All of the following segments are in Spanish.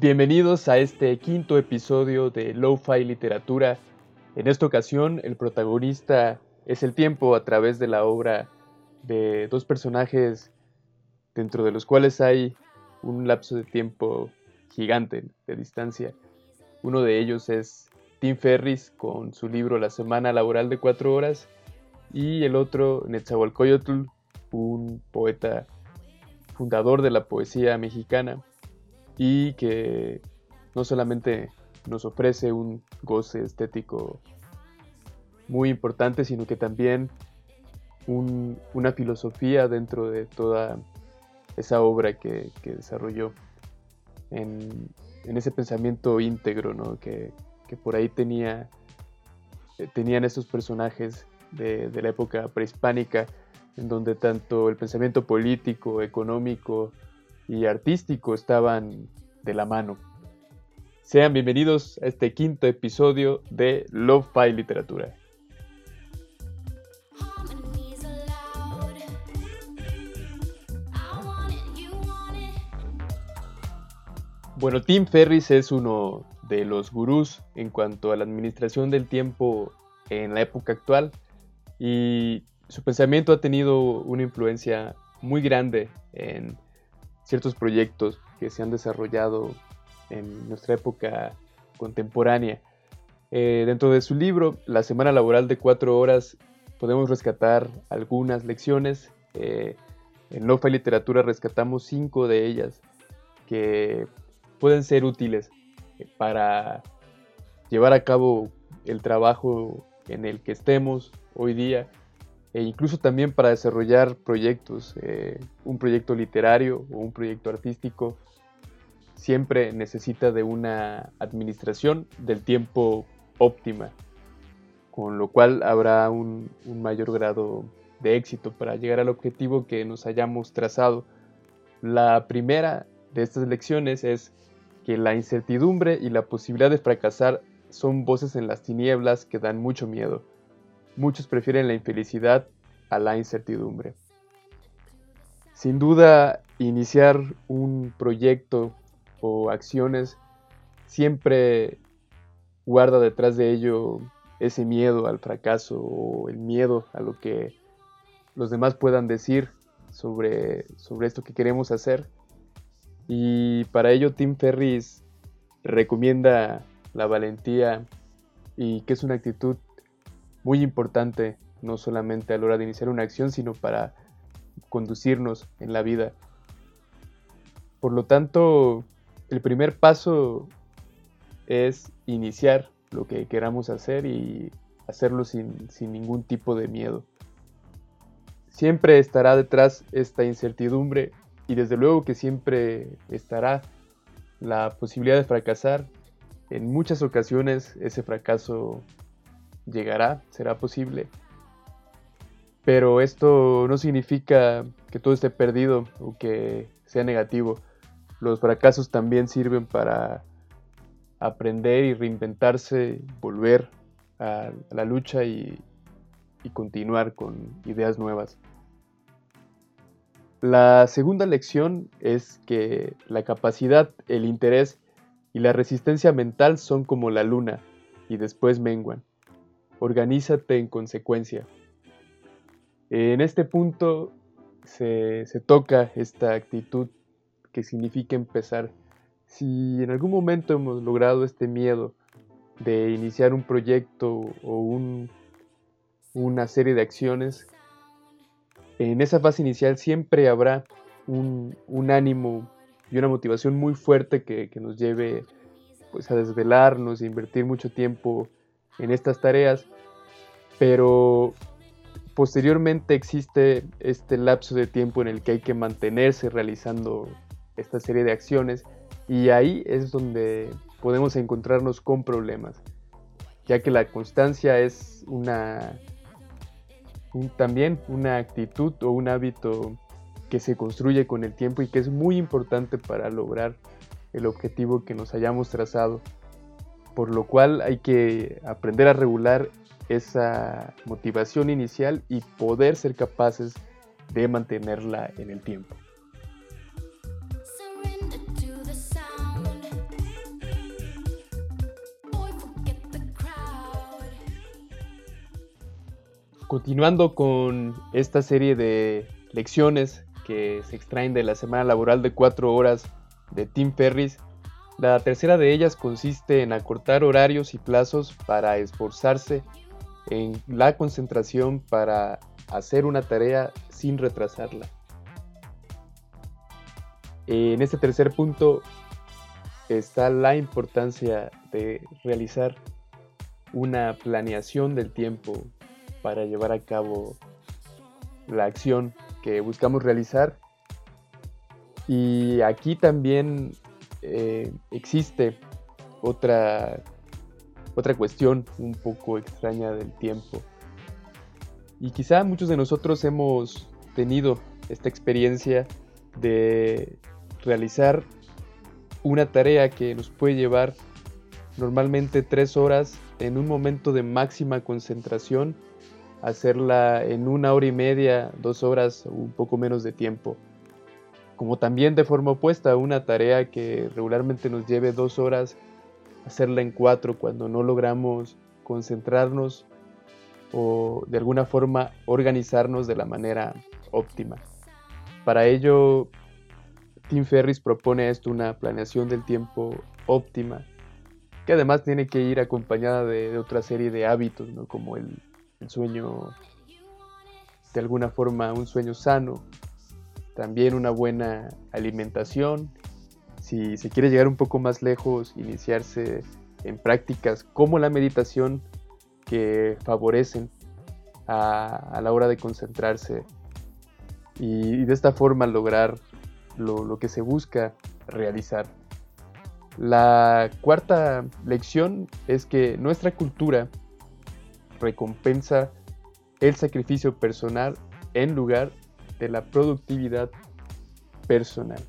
Bienvenidos a este quinto episodio de Lo-Fi Literatura. En esta ocasión, el protagonista es el tiempo a través de la obra de dos personajes dentro de los cuales hay un lapso de tiempo gigante de distancia. Uno de ellos es Tim Ferris con su libro La Semana Laboral de Cuatro Horas y el otro Netzahualcoyotl, un poeta fundador de la poesía mexicana y que no solamente nos ofrece un goce estético muy importante, sino que también una filosofía dentro de toda esa obra que, desarrolló en, ese pensamiento íntegro que, por ahí tenía, eh, tenían estos personajes de, de la época prehispánica, en donde tanto el pensamiento político, económico, y artístico estaban de la mano. Sean bienvenidos a este quinto episodio de Love Fi Literatura. Bueno, Tim Ferris es uno de los gurús en cuanto a la administración del tiempo en la época actual y su pensamiento ha tenido una influencia muy grande en ciertos proyectos que se han desarrollado en nuestra época contemporánea. Eh, dentro de su libro, La Semana Laboral de Cuatro Horas, podemos rescatar algunas lecciones. Eh, en Lofa Literatura rescatamos cinco de ellas que pueden ser útiles para llevar a cabo el trabajo en el que estemos hoy día e incluso también para desarrollar proyectos, eh, un proyecto literario o un proyecto artístico, siempre necesita de una administración del tiempo óptima, con lo cual habrá un, un mayor grado de éxito para llegar al objetivo que nos hayamos trazado. La primera de estas lecciones es que la incertidumbre y la posibilidad de fracasar son voces en las tinieblas que dan mucho miedo muchos prefieren la infelicidad a la incertidumbre. Sin duda, iniciar un proyecto o acciones siempre guarda detrás de ello ese miedo al fracaso o el miedo a lo que los demás puedan decir sobre, sobre esto que queremos hacer. Y para ello Tim Ferris recomienda la valentía y que es una actitud muy importante, no solamente a la hora de iniciar una acción, sino para conducirnos en la vida. Por lo tanto, el primer paso es iniciar lo que queramos hacer y hacerlo sin, sin ningún tipo de miedo. Siempre estará detrás esta incertidumbre y desde luego que siempre estará la posibilidad de fracasar. En muchas ocasiones ese fracaso llegará, será posible. Pero esto no significa que todo esté perdido o que sea negativo. Los fracasos también sirven para aprender y reinventarse, volver a la lucha y, continuar con ideas nuevas. La segunda lección es que la capacidad, el interés y la resistencia mental son como la luna y después menguan. Organízate en consecuencia. En este punto se, toca esta actitud que significa empezar. Si en algún momento hemos logrado este miedo de iniciar un proyecto o una serie de acciones, en esa fase inicial siempre habrá un, ánimo y una motivación muy fuerte que, nos lleve pues, a desvelarnos, a invertir mucho tiempo en estas tareas, pero posteriormente existe este lapso de tiempo en el que hay que mantenerse realizando esta serie de acciones y ahí es donde podemos encontrarnos con problemas, ya que la constancia es una también una actitud o un hábito que se construye con el tiempo y que es muy importante para lograr el objetivo que nos hayamos trazado por lo cual hay que aprender a regular esa motivación inicial y poder ser capaces de mantenerla en el tiempo. Continuando con esta serie de lecciones que se extraen de la semana laboral de cuatro horas de Tim Ferris, la tercera de ellas consiste en acortar horarios y plazos para esforzarse en la concentración para hacer una tarea sin retrasarla. En este tercer punto está la importancia de realizar una planeación del tiempo para llevar a cabo la acción que buscamos realizar. Y aquí también eh, existe otra, otra cuestión un poco extraña del tiempo. Y quizá muchos de nosotros hemos tenido esta experiencia de realizar una tarea que nos puede llevar normalmente tres horas en un momento de máxima concentración hacerla en una hora y media, dos horas, un poco menos de tiempo. Como también de forma opuesta, una tarea que regularmente nos lleve dos horas, hacerla en cuatro cuando no logramos concentrarnos o de alguna forma organizarnos de la manera óptima. Para ello, Tim Ferris propone esto, una planeación del tiempo óptima, que además tiene que ir acompañada de, otra serie de hábitos, ¿no? como el el sueño de alguna forma un sueño sano, también una buena alimentación. Si se quiere llegar un poco más lejos, iniciarse en prácticas como la meditación que favorecen a, la hora de concentrarse y, de esta forma lograr lo, lo que se busca realizar. La cuarta lección es que nuestra cultura recompensa el sacrificio personal en lugar de la productividad personal.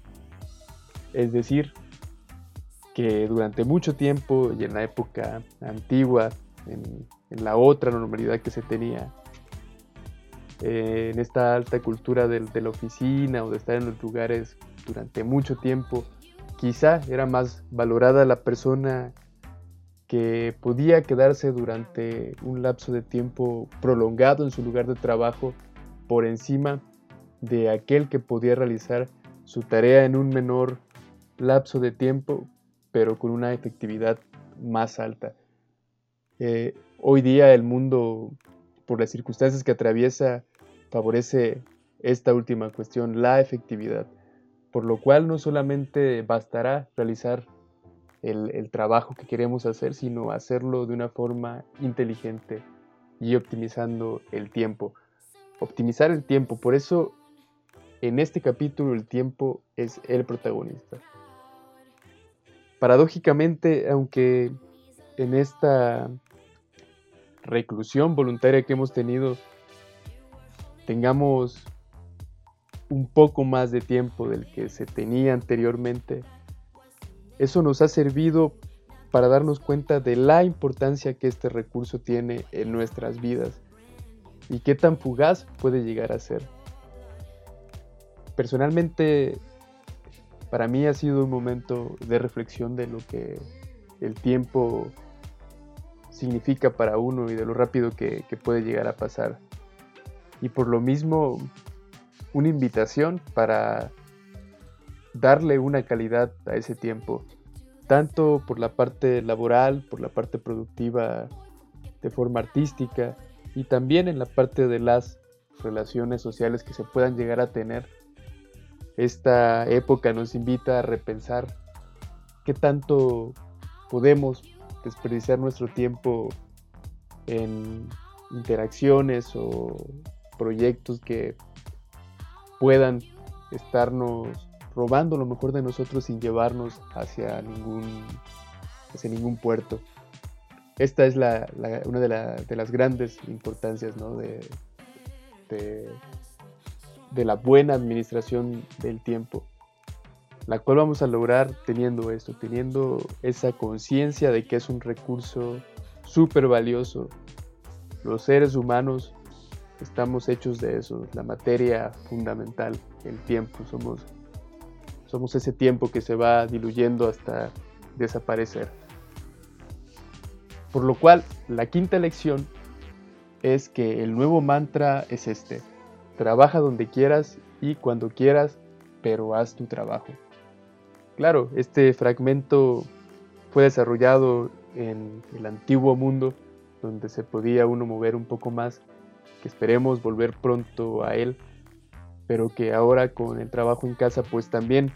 Es decir, que durante mucho tiempo y en la época antigua, en, la otra normalidad que se tenía, eh, en esta alta cultura de, de la oficina o de estar en los lugares durante mucho tiempo, quizá era más valorada la persona que podía quedarse durante un lapso de tiempo prolongado en su lugar de trabajo por encima de aquel que podía realizar su tarea en un menor lapso de tiempo, pero con una efectividad más alta. Eh, hoy día el mundo, por las circunstancias que atraviesa, favorece esta última cuestión, la efectividad, por lo cual no solamente bastará realizar el, trabajo que queremos hacer, sino hacerlo de una forma inteligente y optimizando el tiempo. Optimizar el tiempo, por eso en este capítulo el tiempo es el protagonista. Paradójicamente, aunque en esta reclusión voluntaria que hemos tenido tengamos un poco más de tiempo del que se tenía anteriormente, eso nos ha servido para darnos cuenta de la importancia que este recurso tiene en nuestras vidas y qué tan fugaz puede llegar a ser. Personalmente, para mí ha sido un momento de reflexión de lo que el tiempo significa para uno y de lo rápido que, puede llegar a pasar. Y por lo mismo, una invitación para darle una calidad a ese tiempo, tanto por la parte laboral, por la parte productiva de forma artística y también en la parte de las relaciones sociales que se puedan llegar a tener. Esta época nos invita a repensar qué tanto podemos desperdiciar nuestro tiempo en interacciones o proyectos que puedan estarnos robando lo mejor de nosotros sin llevarnos hacia ningún, hacia ningún puerto. Esta es la, una de, las grandes importancias de, de, la buena administración del tiempo. la cual vamos a lograr teniendo esto, teniendo esa conciencia de que es un recurso súper valioso. Los seres humanos estamos hechos de eso, la materia fundamental, el tiempo, somos, somos ese tiempo que se va diluyendo hasta desaparecer. Por lo cual, la quinta lección es que el nuevo mantra es este, trabaja donde quieras y cuando quieras, pero haz tu trabajo. Claro, este fragmento fue desarrollado en el antiguo mundo, donde se podía uno mover un poco más, que esperemos volver pronto a él, pero que ahora con el trabajo en casa pues también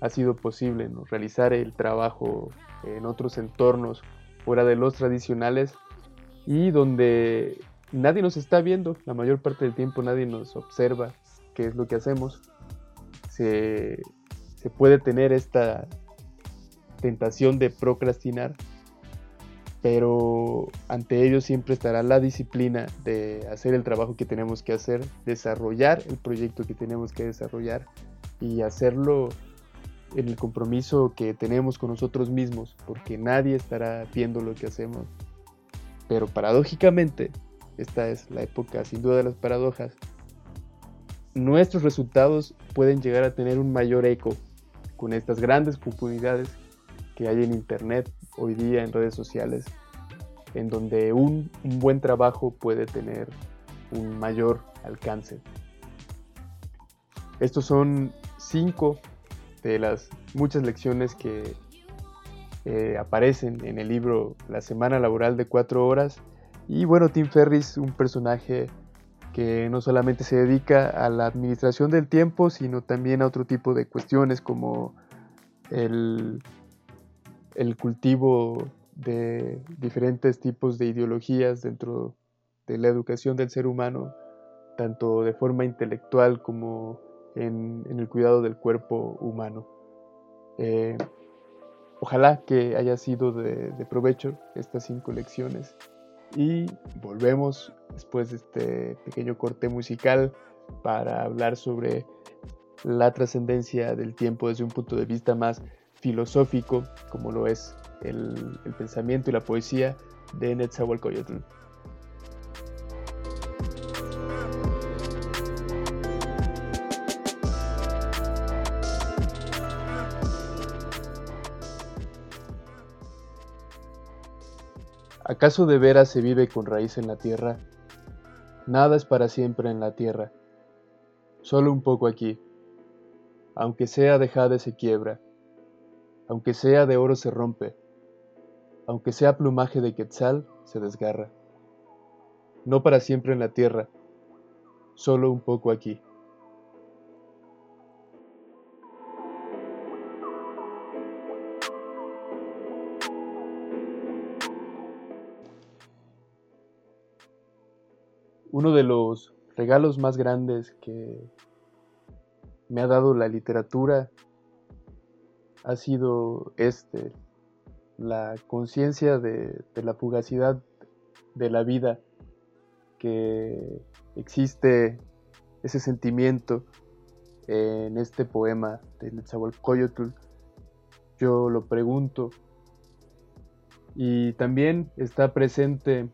ha sido posible realizar el trabajo en otros entornos fuera de los tradicionales y donde nadie nos está viendo, la mayor parte del tiempo nadie nos observa qué es lo que hacemos. Se puede tener esta tentación de procrastinar, pero ante ello siempre estará la disciplina de hacer el trabajo que tenemos que hacer, desarrollar el proyecto que tenemos que desarrollar y hacerlo en el compromiso que tenemos con nosotros mismos, porque nadie estará viendo lo que hacemos. Pero paradójicamente, esta es la época sin duda de las paradojas, nuestros resultados pueden llegar a tener un mayor eco con estas grandes oportunidades que hay en Internet hoy día, en redes sociales, en donde un, buen trabajo puede tener un mayor alcance. Estos son cinco de las muchas lecciones que eh, aparecen en el libro La Semana Laboral de Cuatro Horas. Y bueno, Tim Ferris, un personaje que no solamente se dedica a la administración del tiempo, sino también a otro tipo de cuestiones como el, el cultivo de diferentes tipos de ideologías dentro de la educación del ser humano, tanto de forma intelectual como en, el cuidado del cuerpo humano. Eh, ojalá que haya sido de provecho estas cinco lecciones y volvemos después de este pequeño corte musical para hablar sobre la trascendencia del tiempo desde un punto de vista más filosófico, como lo es el, pensamiento y la poesía de Netzahualcoyotl. ¿Acaso de veras se vive con raíz en la tierra? Nada es para siempre en la tierra, solo un poco aquí. Aunque sea de jade se quiebra, aunque sea de oro se rompe, aunque sea plumaje de quetzal se desgarra. No para siempre en la tierra, solo un poco aquí. uno de los regalos más grandes que me ha dado la literatura ha sido este, la conciencia de, la fugacidad de la vida, que existe ese sentimiento en este poema de Netzahualcoyotl. Yo lo pregunto. Y también está presente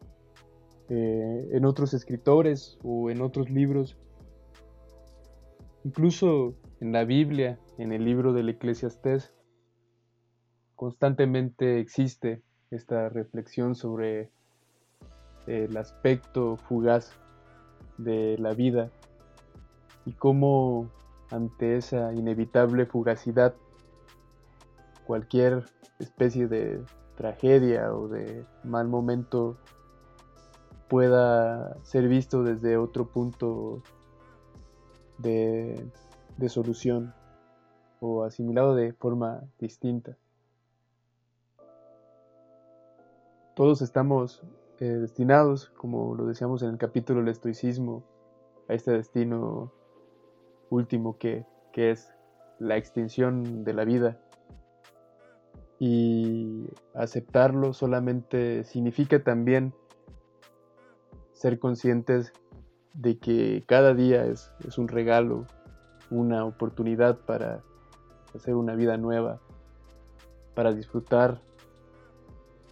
eh, en otros escritores o en otros libros. Incluso en la Biblia, en el libro del Eclesiastés, constantemente existe esta reflexión sobre el aspecto fugaz de la vida y cómo ante esa inevitable fugacidad cualquier especie de tragedia o de mal momento pueda ser visto desde otro punto de, solución o asimilado de forma distinta. Todos estamos eh, destinados, como lo decíamos en el capítulo del estoicismo, a este destino último que, que es la extinción de la vida. Y aceptarlo solamente significa también ser conscientes de que cada día es, un regalo, una oportunidad para hacer una vida nueva, para disfrutar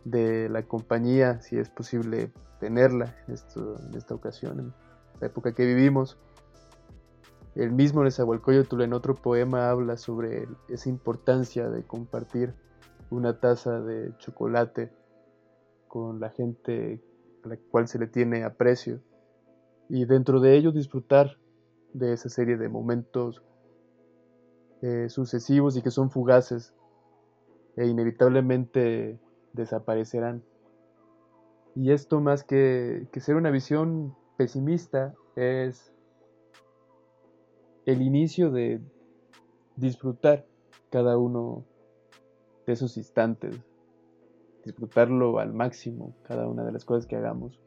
de la compañía, si es posible tenerla en, esta ocasión, en la época que vivimos. El mismo Nezahualcóyotl en otro poema habla sobre esa importancia de compartir una taza de chocolate con la gente a la cual se le tiene aprecio y dentro de ello disfrutar de esa serie de momentos eh, sucesivos y que son fugaces e inevitablemente desaparecerán. Y esto más que, que ser una visión pesimista es el inicio de disfrutar cada uno de esos instantes, disfrutarlo al máximo, cada una de las cosas que hagamos.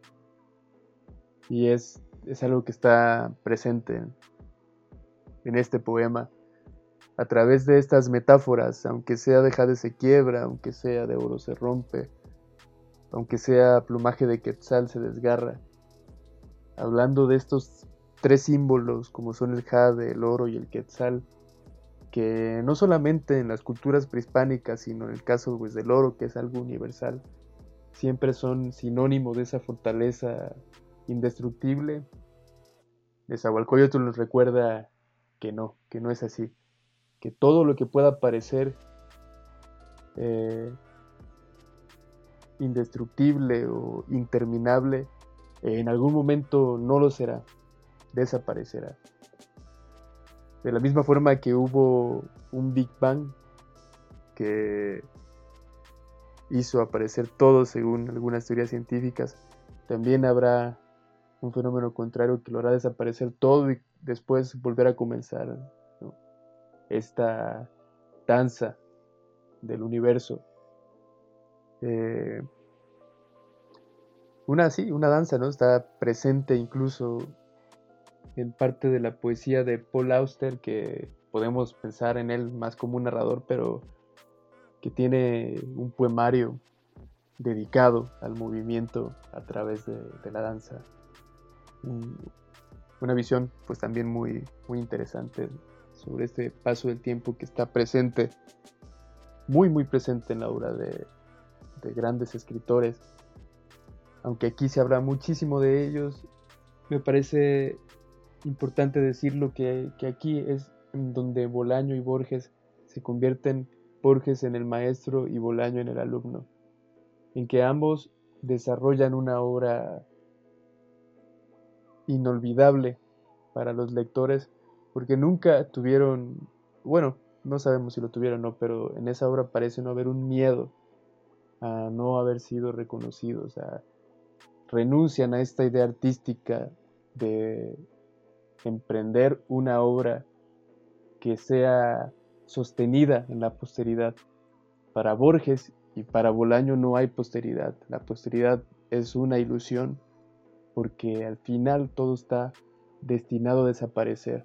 Y es, es algo que está presente en este poema a través de estas metáforas, aunque sea de jade se quiebra, aunque sea de oro se rompe, aunque sea plumaje de quetzal se desgarra, hablando de estos tres símbolos como son el jade, el oro y el quetzal, que no solamente en las culturas prehispánicas, sino en el caso pues, del oro, que es algo universal, siempre son sinónimo de esa fortaleza indestructible. Nezahualcóyotl nos recuerda que no, que no es así, que todo lo que pueda parecer eh, indestructible o interminable, en algún momento no lo será, desaparecerá. De la misma forma que hubo un Big Bang que hizo aparecer todo según algunas teorías científicas, también habrá un fenómeno contrario que lo hará desaparecer todo y después volver a comenzar esta danza del universo. Eh, una sí, una danza, ¿no? Está presente incluso en parte de la poesía de Paul Auster, que podemos pensar en él más como un narrador, pero que tiene un poemario dedicado al movimiento a través de, la danza. una visión pues también muy, muy interesante sobre este paso del tiempo que está presente, muy muy presente en la obra de, de grandes escritores. Aunque aquí se habla muchísimo de ellos, me parece importante decirlo que, que aquí es donde Bolaño y Borges se convierten Borges en el maestro y Bolaño en el alumno, en que ambos desarrollan una obra inolvidable para los lectores, porque nunca tuvieron, bueno, no sabemos si lo tuvieron o no, pero en esa obra parece no haber un miedo a no haber sido reconocidos, renuncian a esta idea artística de emprender una obra que sea sostenida en la posteridad. Para Borges y para Bolaño no hay posteridad. La posteridad es una ilusión porque al final todo está destinado a desaparecer.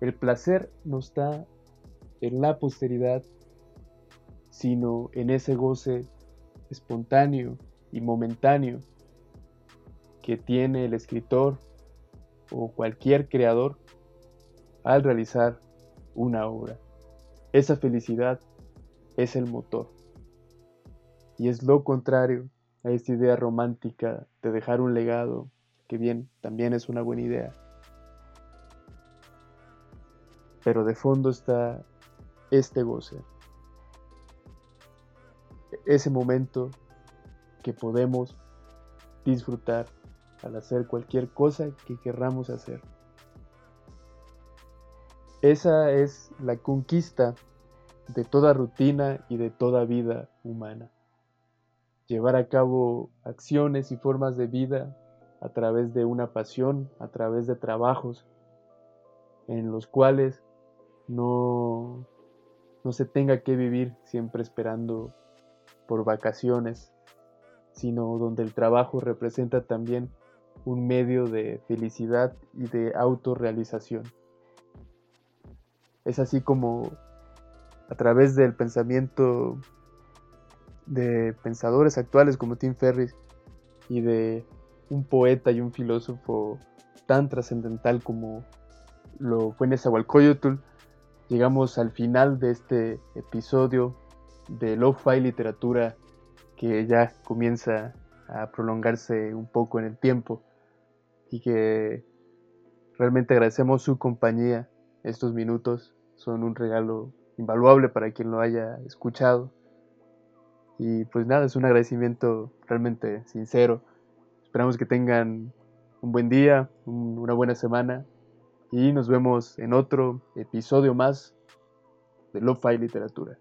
El placer no está en la posteridad, sino en ese goce espontáneo y momentáneo que tiene el escritor o cualquier creador al realizar una obra. Esa felicidad es el motor. Y es lo contrario a esta idea romántica de dejar un legado, que bien, también es una buena idea. Pero de fondo está este goce. Ese momento que podemos disfrutar al hacer cualquier cosa que querramos hacer. Esa es la conquista de toda rutina y de toda vida humana. Llevar a cabo acciones y formas de vida a través de una pasión, a través de trabajos en los cuales no, no se tenga que vivir siempre esperando por vacaciones, sino donde el trabajo representa también un medio de felicidad y de autorrealización. Es así como a través del pensamiento de pensadores actuales como Tim Ferriss y de un poeta y un filósofo tan trascendental como lo fue Nezahualcóyotl, llegamos al final de este episodio de Lo-Fi Literatura que ya comienza a prolongarse un poco en el tiempo y que realmente agradecemos su compañía. Estos minutos son un regalo invaluable para quien lo haya escuchado. Y pues nada, es un agradecimiento realmente sincero. Esperamos que tengan un buen día, una buena semana y nos vemos en otro episodio más de Lo-Fi Literatura.